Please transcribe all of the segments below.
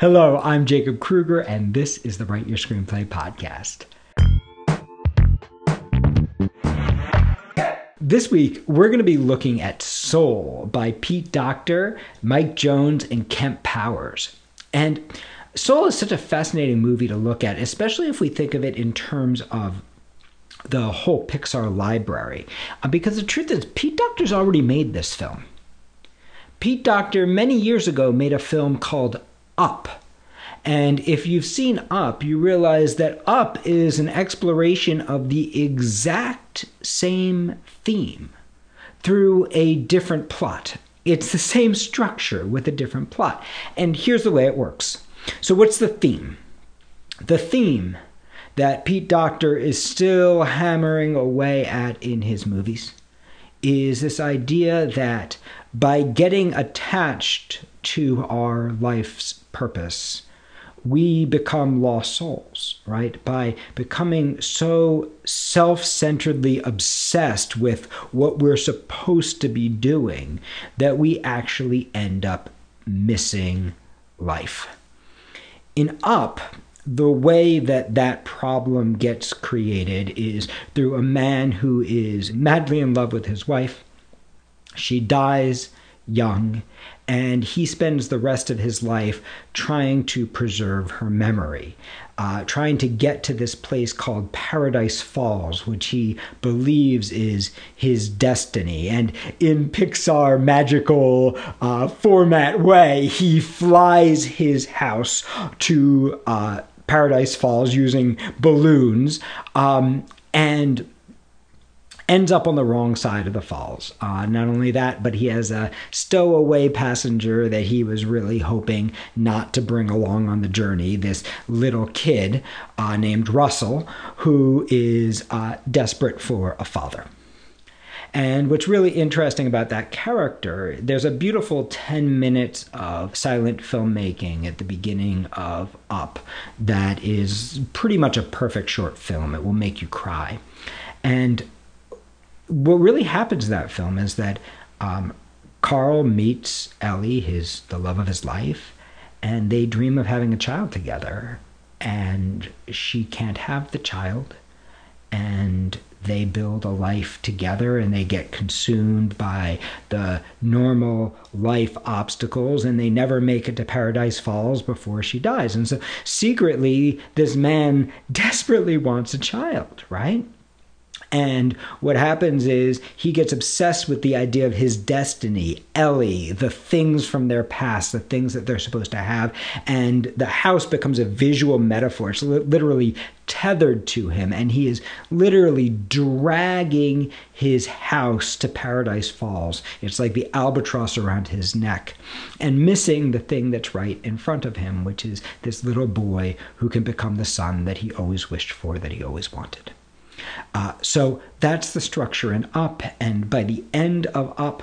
Hello, I'm Jacob Kruger, and this is the Write Your Screenplay podcast. This week, we're going to be looking at Soul by Pete Docter, Mike Jones, and Kemp Powers. And Soul is such a fascinating movie to look at, especially if we think of it in terms of the whole Pixar library. Uh, because the truth is, Pete Docter's already made this film. Pete Docter, many years ago, made a film called Up. And if you've seen Up, you realize that Up is an exploration of the exact same theme through a different plot. It's the same structure with a different plot. And here's the way it works. So, what's the theme? The theme that Pete Docter is still hammering away at in his movies is this idea that by getting attached to our life's purpose, we become lost souls, right? By becoming so self centeredly obsessed with what we're supposed to be doing that we actually end up missing life. In Up, the way that that problem gets created is through a man who is madly in love with his wife. She dies young, and he spends the rest of his life trying to preserve her memory, uh, trying to get to this place called Paradise Falls, which he believes is his destiny. And in Pixar magical uh, format way, he flies his house to uh, Paradise Falls using balloons. Um, and ends up on the wrong side of the falls. Uh, not only that, but he has a stowaway passenger that he was really hoping not to bring along on the journey. This little kid uh, named Russell, who is uh, desperate for a father. And what's really interesting about that character, there's a beautiful 10 minutes of silent filmmaking at the beginning of Up that is pretty much a perfect short film. It will make you cry. And what really happens in that film is that um, Carl meets Ellie, his the love of his life, and they dream of having a child together. And she can't have the child, and they build a life together and they get consumed by the normal life obstacles and they never make it to Paradise Falls before she dies. And so secretly, this man desperately wants a child, right? And what happens is he gets obsessed with the idea of his destiny, Ellie, the things from their past, the things that they're supposed to have. And the house becomes a visual metaphor. It's literally tethered to him. And he is literally dragging his house to Paradise Falls. It's like the albatross around his neck and missing the thing that's right in front of him, which is this little boy who can become the son that he always wished for, that he always wanted. Uh, so that's the structure in Up. And by the end of Up,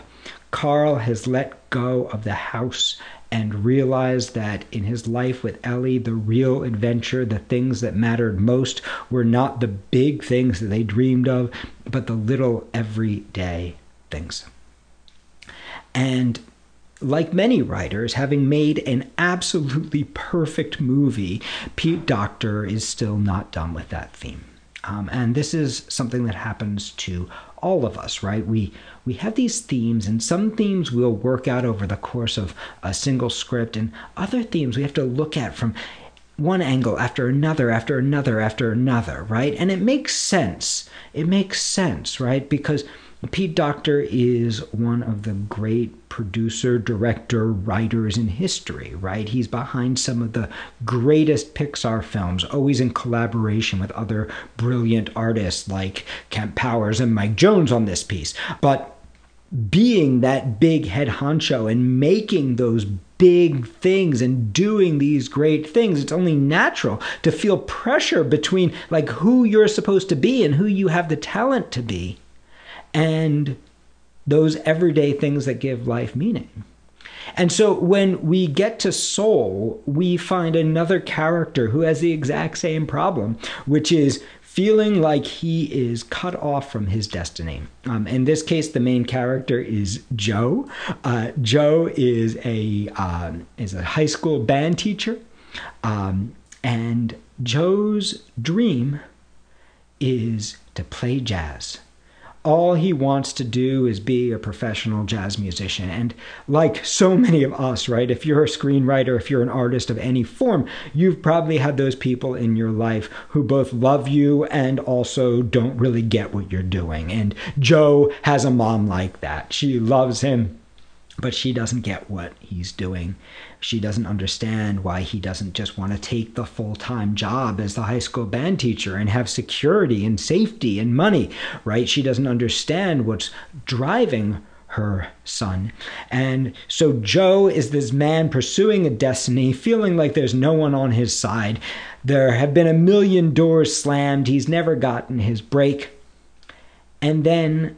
Carl has let go of the house and realized that in his life with Ellie, the real adventure, the things that mattered most, were not the big things that they dreamed of, but the little everyday things. And like many writers, having made an absolutely perfect movie, Pete Docter is still not done with that theme. Um, and this is something that happens to all of us, right? We we have these themes, and some themes we'll work out over the course of a single script, and other themes we have to look at from one angle after another after another after another, right? And it makes sense. It makes sense, right? Because Pete Docter is one of the great producer, director, writers in history, right? He's behind some of the greatest Pixar films, always in collaboration with other brilliant artists like Kemp Powers and Mike Jones on this piece. But being that big head honcho and making those big things and doing these great things it's only natural to feel pressure between like who you're supposed to be and who you have the talent to be and those everyday things that give life meaning. And so when we get to Soul, we find another character who has the exact same problem, which is feeling like he is cut off from his destiny. Um, in this case, the main character is Joe. Uh, Joe is a um, is a high school band teacher, um, and Joe's dream is to play jazz all he wants to do is be a professional jazz musician. And like so many of us, right, if you're a screenwriter, if you're an artist of any form, you've probably had those people in your life who both love you and also don't really get what you're doing. And Joe has a mom like that. She loves him but she doesn't get what he's doing. She doesn't understand why he doesn't just want to take the full time job as the high school band teacher and have security and safety and money, right? She doesn't understand what's driving her son. And so Joe is this man pursuing a destiny, feeling like there's no one on his side. There have been a million doors slammed. He's never gotten his break. And then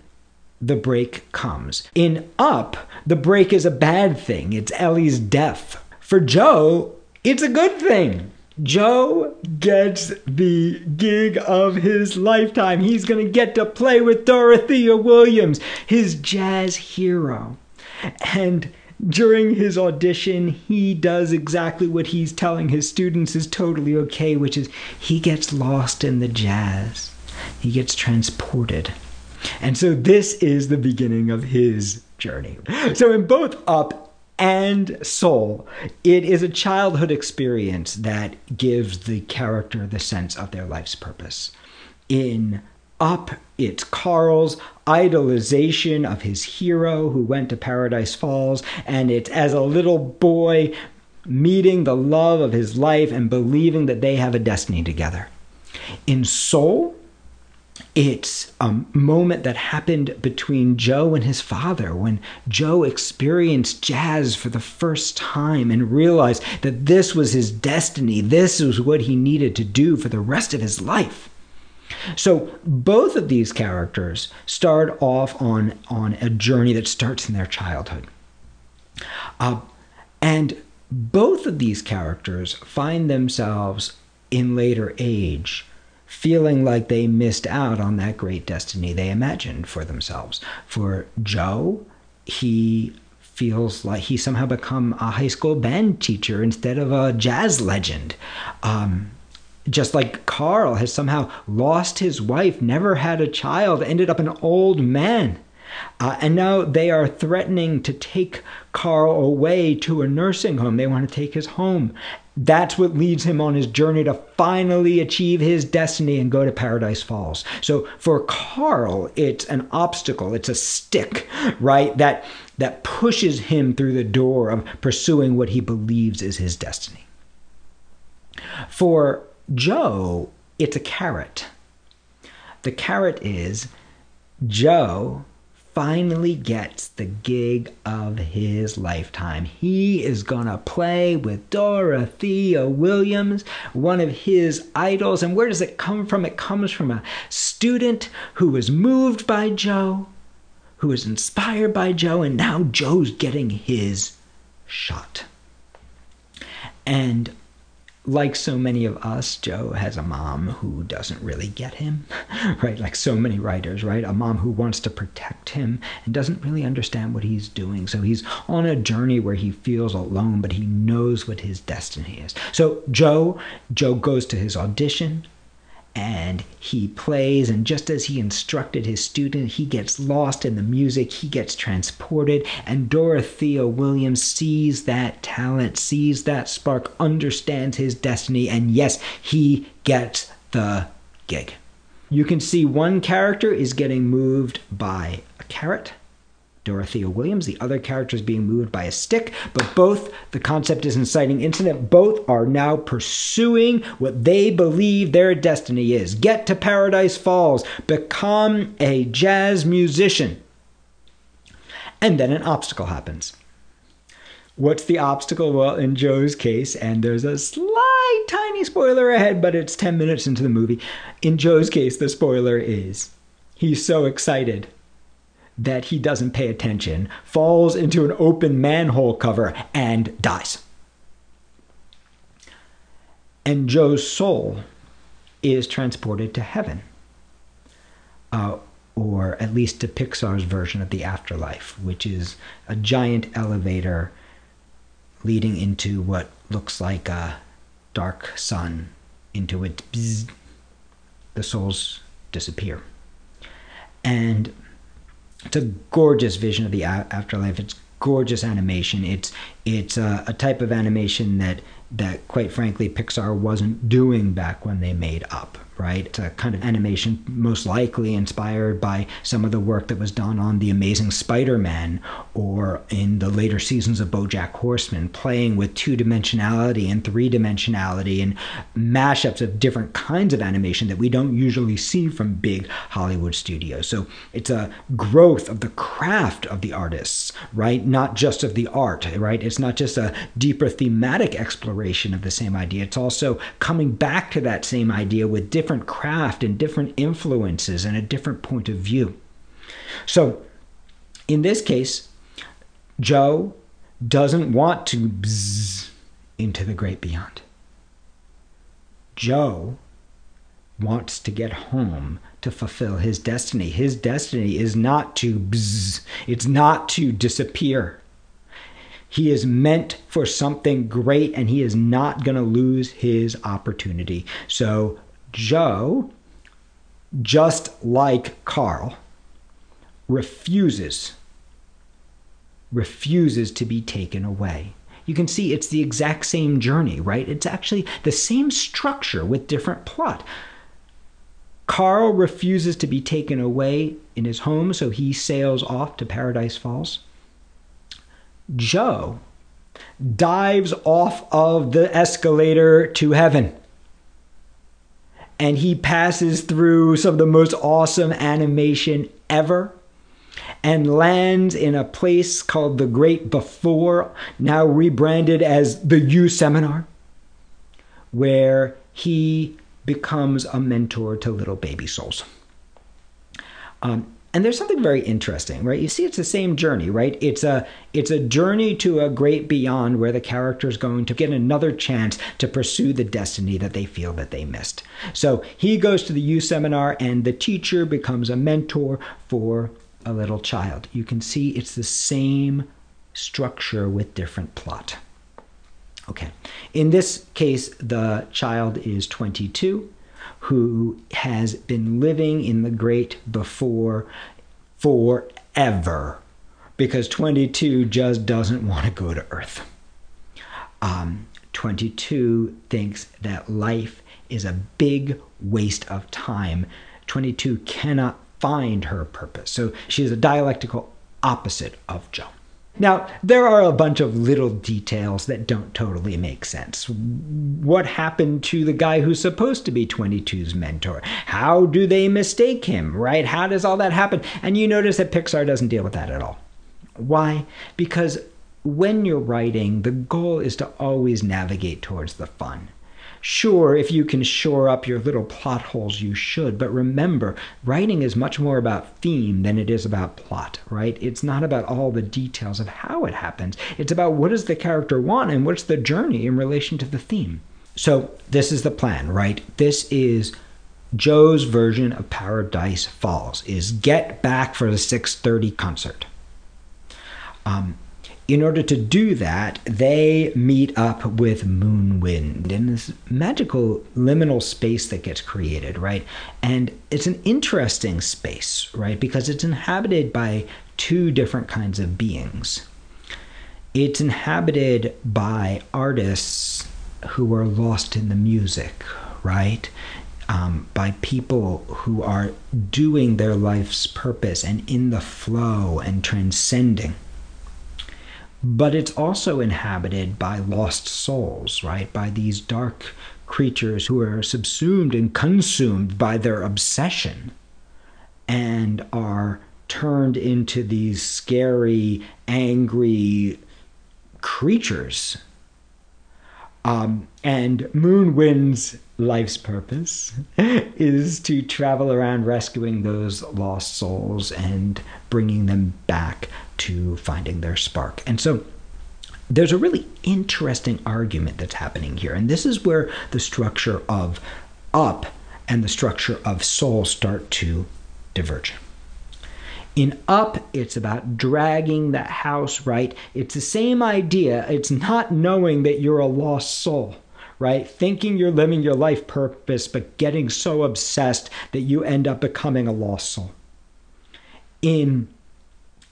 the break comes. In Up, the break is a bad thing. It's Ellie's death. For Joe, it's a good thing. Joe gets the gig of his lifetime. He's going to get to play with Dorothea Williams, his jazz hero. And during his audition, he does exactly what he's telling his students is totally okay, which is he gets lost in the jazz. He gets transported. And so this is the beginning of his journey. So in both Up and Soul, it is a childhood experience that gives the character the sense of their life's purpose. In Up, it's Carl's idolization of his hero who went to Paradise Falls, and it's as a little boy meeting the love of his life and believing that they have a destiny together. In Soul, it's a moment that happened between Joe and his father when Joe experienced jazz for the first time and realized that this was his destiny. This was what he needed to do for the rest of his life. So both of these characters start off on, on a journey that starts in their childhood. Uh, and both of these characters find themselves in later age feeling like they missed out on that great destiny they imagined for themselves. For Joe, he feels like he somehow become a high school band teacher instead of a jazz legend. Um, just like Carl has somehow lost his wife, never had a child, ended up an old man. Uh, and now they are threatening to take Carl away to a nursing home. They want to take his home. That's what leads him on his journey to finally achieve his destiny and go to Paradise Falls. So for Carl, it's an obstacle, it's a stick, right? That that pushes him through the door of pursuing what he believes is his destiny. For Joe, it's a carrot. The carrot is Joe finally gets the gig of his lifetime. He is gonna play with Dorothea Williams, one of his idols. And where does it come from? It comes from a student who was moved by Joe, who was inspired by Joe, and now Joe's getting his shot. And like so many of us, Joe has a mom who doesn't really get him, right? Like so many writers, right? A mom who wants to protect him and doesn't really understand what he's doing. So he's on a journey where he feels alone, but he knows what his destiny is. So Joe, Joe goes to his audition and he plays and just as he instructed his student he gets lost in the music he gets transported and dorothea williams sees that talent sees that spark understands his destiny and yes he gets the gig. You can see one character is getting moved by a carrot Dorothea Williams. The other character is being moved by a stick, but both, the concept is inciting incident, both are now pursuing what they believe their destiny is. Get to Paradise Falls, become a jazz musician. And then an obstacle happens. What's the obstacle? Well, in Joe's case, and there's a slight tiny spoiler ahead, but it's 10 minutes into the movie. In Joe's case, the spoiler is he's so excited that he doesn't pay attention, falls into an open manhole cover, and dies. And Joe's soul is transported to heaven. Uh, or at least to Pixar's version of the afterlife, which is a giant elevator leading into what looks like a dark sun, into which the souls disappear. And it's a gorgeous vision of the afterlife. It's gorgeous animation. It's it's a, a type of animation that that quite frankly Pixar wasn't doing back when they made Up right? It's a kind of animation most likely inspired by some of the work that was done on The Amazing Spider Man or in the later seasons of Bojack Horseman, playing with two dimensionality and three dimensionality and mashups of different kinds of animation that we don't usually see from big Hollywood studios. So it's a growth of the craft of the artists, right? Not just of the art, right? It's not just a deeper thematic exploration of the same idea, it's also coming back to that same idea with different craft and different influences and a different point of view. So, in this case, Joe doesn't want to bzz into the great beyond. Joe wants to get home to fulfill his destiny. His destiny is not to bzz, it's not to disappear. He is meant for something great and he is not going to lose his opportunity. So Joe, just like Carl, refuses refuses to be taken away. You can see it's the exact same journey, right? It's actually the same structure with different plot. Carl refuses to be taken away in his home, so he sails off to Paradise Falls. Joe dives off of the escalator to heaven and he passes through some of the most awesome animation ever and lands in a place called the Great Before, now rebranded as the U Seminar, where he becomes a mentor to little baby souls. Um, and there's something very interesting right? You see it's the same journey right? It's a it's a journey to a great beyond where the character is going to get another chance to pursue the destiny that they feel that they missed. So he goes to the U seminar and the teacher becomes a mentor for a little child. You can see it's the same structure with different plot. Okay. In this case the child is 22 who has been living in the great before forever because 22 just doesn't want to go to Earth. Um, 22 thinks that life is a big waste of time. 22 cannot find her purpose. So she is a dialectical opposite of Joe. Now, there are a bunch of little details that don't totally make sense. What happened to the guy who's supposed to be 22's mentor? How do they mistake him, right? How does all that happen? And you notice that Pixar doesn't deal with that at all. Why? Because when you're writing, the goal is to always navigate towards the fun. Sure, if you can shore up your little plot holes, you should. But remember, writing is much more about theme than it is about plot, right? It's not about all the details of how it happens. It's about what does the character want and what's the journey in relation to the theme. So this is the plan, right? This is Joe's version of Paradise Falls is get back for the 6:30 concert. Um, in order to do that, they meet up with Moonwind in this magical liminal space that gets created, right? And it's an interesting space, right? Because it's inhabited by two different kinds of beings. It's inhabited by artists who are lost in the music, right? Um, by people who are doing their life's purpose and in the flow and transcending but it's also inhabited by lost souls, right? By these dark creatures who are subsumed and consumed by their obsession and are turned into these scary, angry creatures. Um, and Moonwind's life's purpose is to travel around rescuing those lost souls and bringing them back to finding their spark. And so there's a really interesting argument that's happening here. And this is where the structure of up and the structure of soul start to diverge. In up, it's about dragging that house right. It's the same idea. It's not knowing that you're a lost soul, right? Thinking you're living your life purpose, but getting so obsessed that you end up becoming a lost soul. In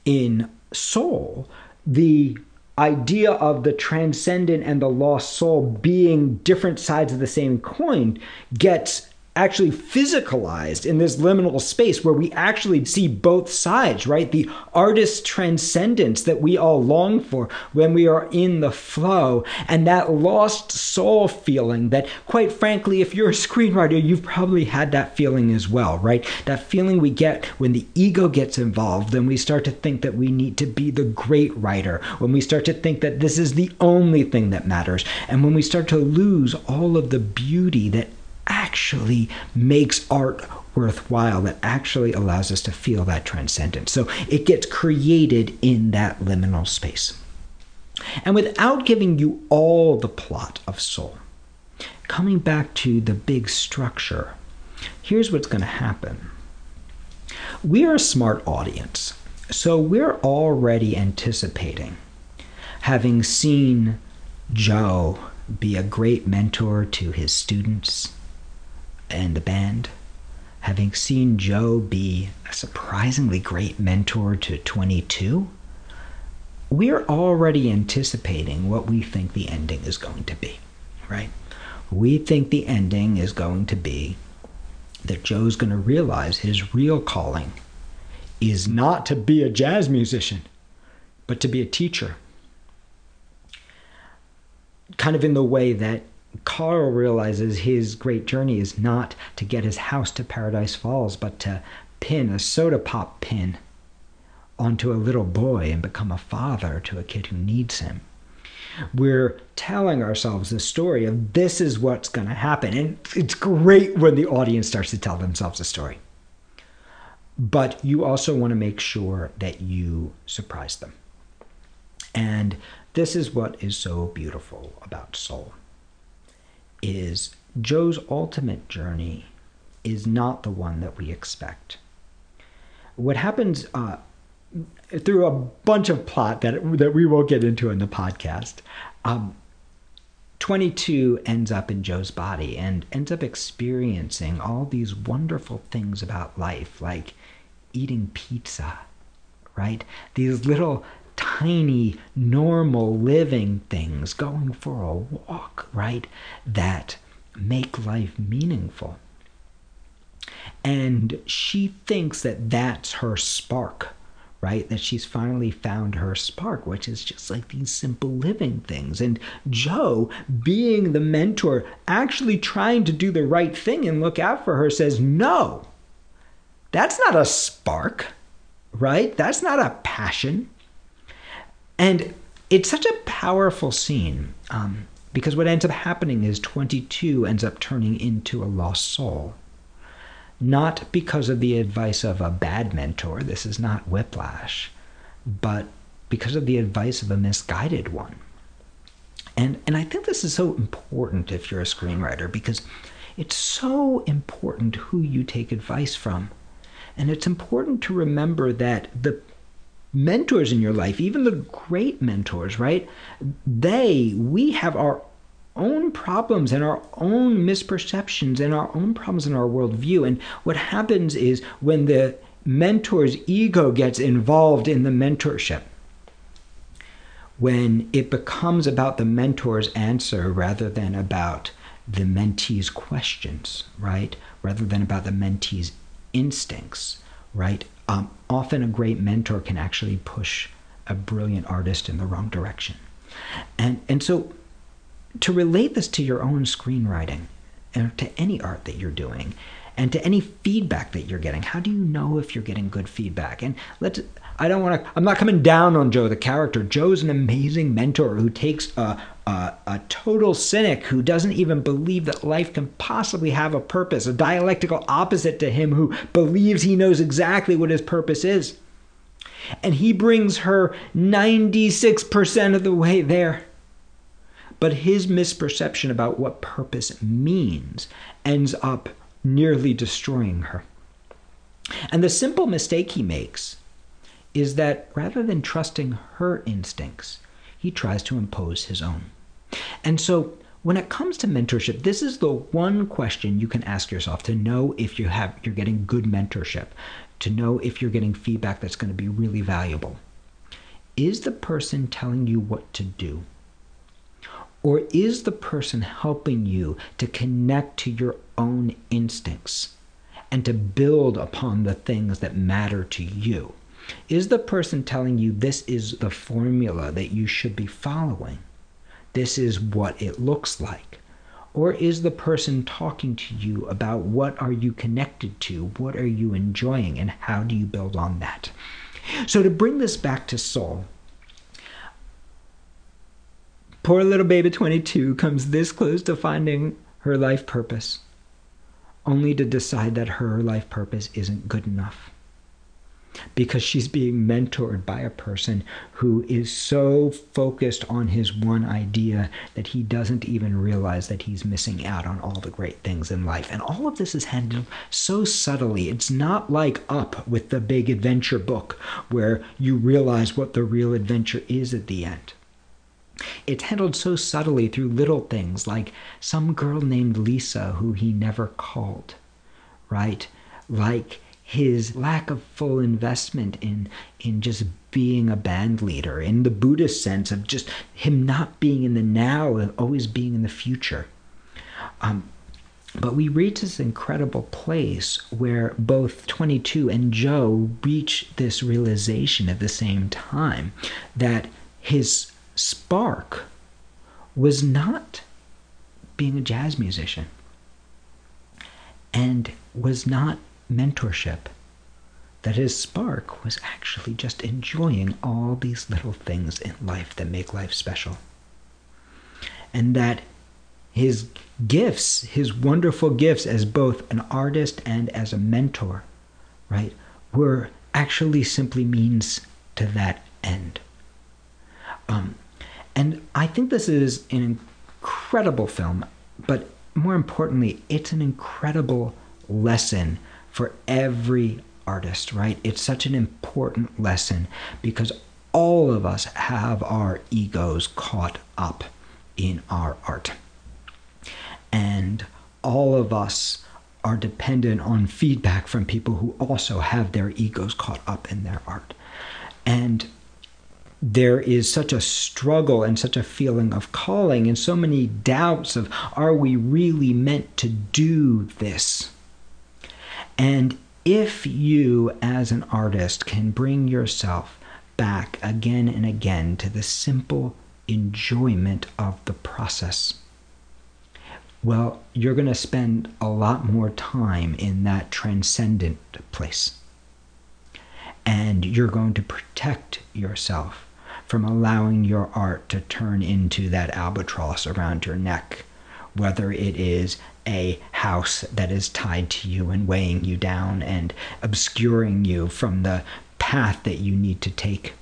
in soul, the idea of the transcendent and the lost soul being different sides of the same coin gets actually physicalized in this liminal space where we actually see both sides, right? The artist transcendence that we all long for when we are in the flow, and that lost soul feeling that, quite frankly, if you're a screenwriter, you've probably had that feeling as well, right? That feeling we get when the ego gets involved, then we start to think that we need to be the great writer, when we start to think that this is the only thing that matters, and when we start to lose all of the beauty that actually makes art worthwhile, that actually allows us to feel that transcendence. So it gets created in that liminal space. And without giving you all the plot of Soul, coming back to the big structure, here's what's going to happen. We are a smart audience, so we're already anticipating having seen Joe be a great mentor to his students, and the band, having seen Joe be a surprisingly great mentor to 22, we're already anticipating what we think the ending is going to be, right? We think the ending is going to be that Joe's going to realize his real calling is not to be a jazz musician, but to be a teacher. Kind of in the way that Carl realizes his great journey is not to get his house to Paradise Falls, but to pin a soda pop pin onto a little boy and become a father to a kid who needs him. We're telling ourselves the story of this is what's going to happen. And it's great when the audience starts to tell themselves a story. But you also want to make sure that you surprise them. And this is what is so beautiful about soul is Joe's ultimate journey is not the one that we expect. What happens uh, through a bunch of plot that that we won't get into in the podcast, um, 22 ends up in Joe's body and ends up experiencing all these wonderful things about life, like eating pizza, right? These little tiny, normal living things, going for a walk, right? That make life meaningful. And she thinks that that's her spark, right? That she's finally found her spark, which is just like these simple living things. And Joe, being the mentor, actually trying to do the right thing and look out for her, says, No, that's not a spark, right? That's not a passion. And it's such a powerful scene um, because what ends up happening is 22 ends up turning into a lost soul. Not because of the advice of a bad mentor, this is not whiplash, but because of the advice of a misguided one. And, and I think this is so important if you're a screenwriter because it's so important who you take advice from. And it's important to remember that the mentors in your life, even the great mentors, right? They, we have our own problems and our own misperceptions and our own problems in our worldview. And what happens is when the mentor's ego gets involved in the mentorship, when it becomes about the mentor's answer rather than about the mentee's questions, right? Rather than about the mentee's instincts, right? Um, often a great mentor can actually push a brilliant artist in the wrong direction. And, and so to relate this to your own screenwriting or to any art that you're doing and to any feedback that you're getting, how do you know if you're getting good feedback? And let's I don't want to. I'm not coming down on Joe the character. Joe's an amazing mentor who takes a, a, a total cynic who doesn't even believe that life can possibly have a purpose, a dialectical opposite to him who believes he knows exactly what his purpose is. And he brings her 96% of the way there. But his misperception about what purpose means ends up nearly destroying her. And the simple mistake he makes is that rather than trusting her instincts, he tries to impose his own. And so when it comes to mentorship, this is the one question you can ask yourself to know if you have you're getting good mentorship, to know if you're getting feedback that's going to be really valuable. Is the person telling you what to do? Or is the person helping you to connect to your own instincts and to build upon the things that matter to you? Is the person telling you this is the formula that you should be following? This is what it looks like. Or is the person talking to you about what are you connected to? What are you enjoying? And how do you build on that? So, to bring this back to soul, poor little baby 22 comes this close to finding her life purpose, only to decide that her life purpose isn't good enough because she's being mentored by a person who is so focused on his one idea that he doesn't even realize that he's missing out on all the great things in life. And all of this is handled so subtly. It's not like Up with the big adventure book where you realize what the real adventure is at the end. It's handled so subtly through little things like some girl named Lisa who he never called, right? Like his lack of full investment in in just being a band leader in the buddhist sense of just him not being in the now and always being in the future. Um, but we reach this incredible place where both 22 and joe reach this realization at the same time that his spark was not being a jazz musician and was not mentorship that his spark was actually just enjoying all these little things in life that make life special. And that his gifts, his wonderful gifts as both an artist and as a mentor, right, were actually simply means to that end. Um, and I think this is an incredible film, but more importantly, it's an incredible lesson for every artist, right? It's such an important lesson because all of us have our egos caught up in our art. And all of us are dependent on feedback from people who also have their egos caught up in their art. And there is such a struggle and such a feeling of calling and so many doubts of are we really meant to do this? And if you, as an artist, can bring yourself back again and again to the simple enjoyment of the process, well, you're going to spend a lot more time in that transcendent place. And you're going to protect yourself from allowing your art to turn into that albatross around your neck, whether it is a house that is tied to you and weighing you down and obscuring you from the path that you need to take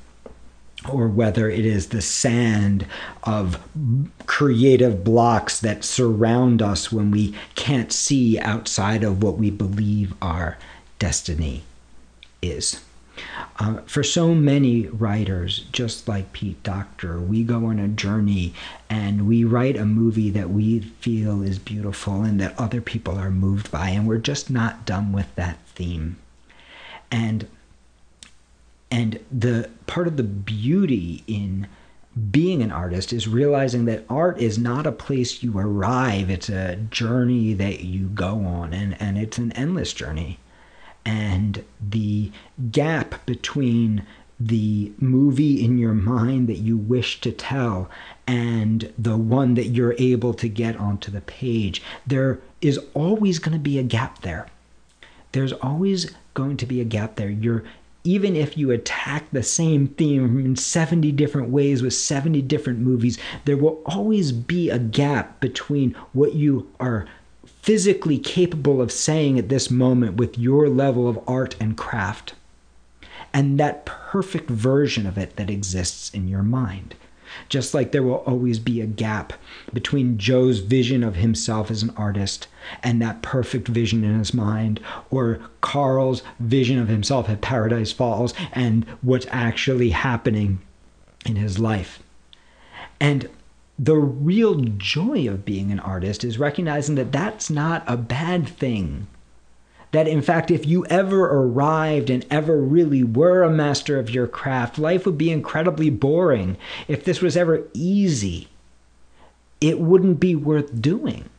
or whether it is the sand of creative blocks that surround us when we can't see outside of what we believe our destiny is. Uh, for so many writers, just like Pete Docter, we go on a journey and we write a movie that we feel is beautiful and that other people are moved by, and we're just not done with that theme. And and the part of the beauty in being an artist is realizing that art is not a place you arrive it's a journey that you go on and, and it's an endless journey and the gap between the movie in your mind that you wish to tell and the one that you're able to get onto the page, there is always going to be a gap there. There's always going to be a gap there. You're even if you attack the same theme in 70 different ways with 70 different movies, there will always be a gap between what you are physically capable of saying at this moment with your level of art and craft, and that perfect version of it that exists in your mind. just like there will always be a gap between Joe's vision of himself as an artist and that perfect vision in his mind, or Carl's vision of himself at Paradise Falls and what's actually happening in his life. And the real joy of being an artist is recognizing that that's not a bad thing. That in fact, if you ever arrived and ever really were a master of your craft, life would be incredibly boring. If this was ever easy, it wouldn't be worth doing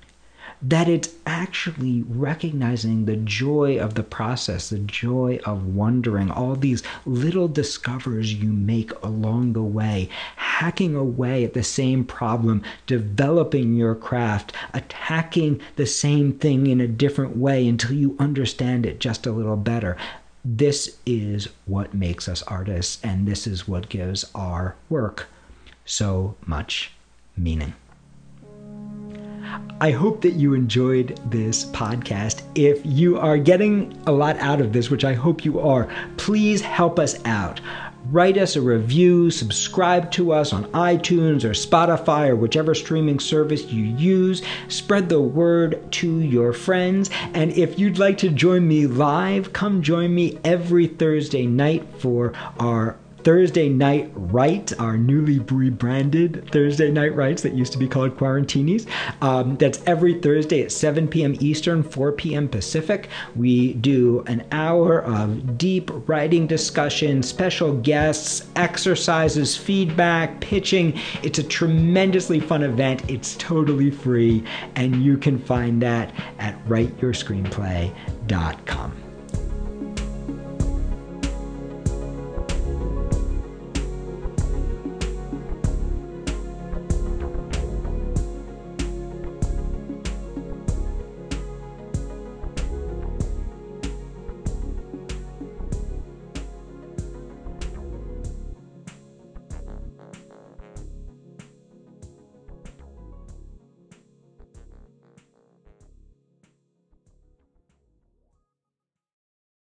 that it's actually recognizing the joy of the process, the joy of wondering, all these little discoveries you make along the way, hacking away at the same problem, developing your craft, attacking the same thing in a different way until you understand it just a little better. This is what makes us artists, and this is what gives our work so much meaning. I hope that you enjoyed this podcast. If you are getting a lot out of this, which I hope you are, please help us out. Write us a review, subscribe to us on iTunes or Spotify or whichever streaming service you use. Spread the word to your friends. And if you'd like to join me live, come join me every Thursday night for our Thursday Night Right, our newly rebranded Thursday Night Rights that used to be called Quarantinis. Um, that's every Thursday at 7 p.m. Eastern, 4 p.m. Pacific. We do an hour of deep writing discussion, special guests, exercises, feedback, pitching. It's a tremendously fun event. It's totally free, and you can find that at writeyourscreenplay.com.